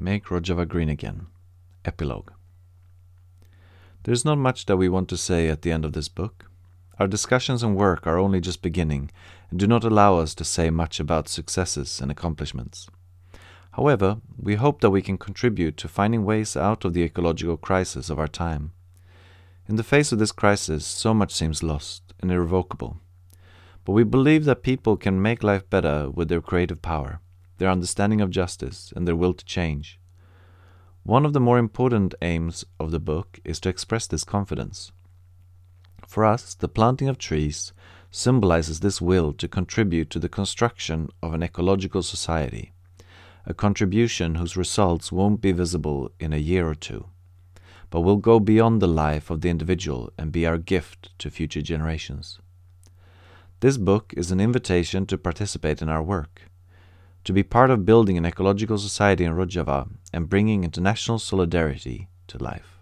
Make Rojava Green Again. Epilogue. There is not much that we want to say at the end of this book. Our discussions and work are only just beginning and do not allow us to say much about successes and accomplishments. However, we hope that we can contribute to finding ways out of the ecological crisis of our time. In the face of this crisis, so much seems lost and irrevocable. But we believe that people can make life better with their creative power, their understanding of justice, and their will to change. One of the more important aims of the book is to express this confidence. For us, the planting of trees symbolizes this will to contribute to the construction of an ecological society, a contribution whose results won't be visible in a year or two, but will go beyond the life of the individual and be our gift to future generations. This book is an invitation to participate in our work, to be part of building an ecological society in Rojava and bringing international solidarity to life.